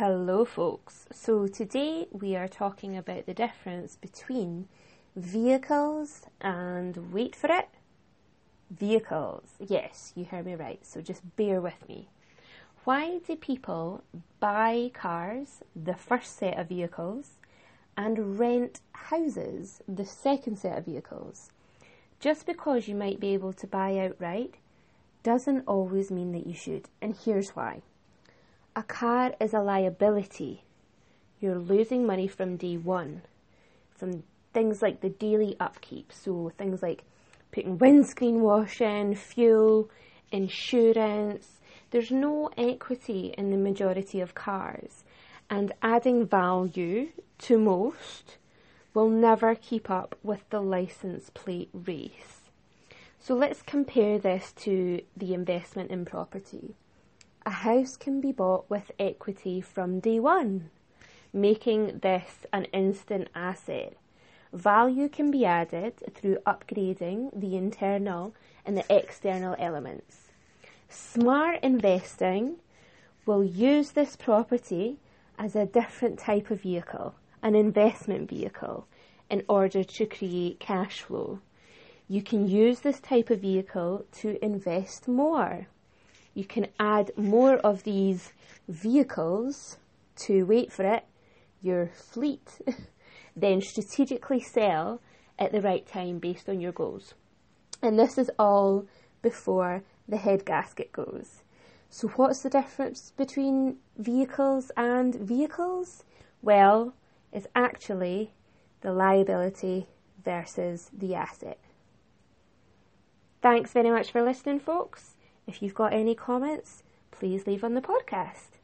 Hello, folks. So, today we are talking about the difference between vehicles and wait for it, vehicles. Yes, you heard me right, so just bear with me. Why do people buy cars, the first set of vehicles, and rent houses, the second set of vehicles? Just because you might be able to buy outright doesn't always mean that you should, and here's why. A car is a liability. You're losing money from day one, from things like the daily upkeep, so things like putting windscreen wash in, fuel, insurance. There's no equity in the majority of cars, and adding value to most will never keep up with the license plate race. So let's compare this to the investment in property. A house can be bought with equity from day one, making this an instant asset. Value can be added through upgrading the internal and the external elements. Smart investing will use this property as a different type of vehicle, an investment vehicle, in order to create cash flow. You can use this type of vehicle to invest more. You can add more of these vehicles to, wait for it, your fleet, then strategically sell at the right time based on your goals. And this is all before the head gasket goes. So, what's the difference between vehicles and vehicles? Well, it's actually the liability versus the asset. Thanks very much for listening, folks. If you've got any comments, please leave on the podcast.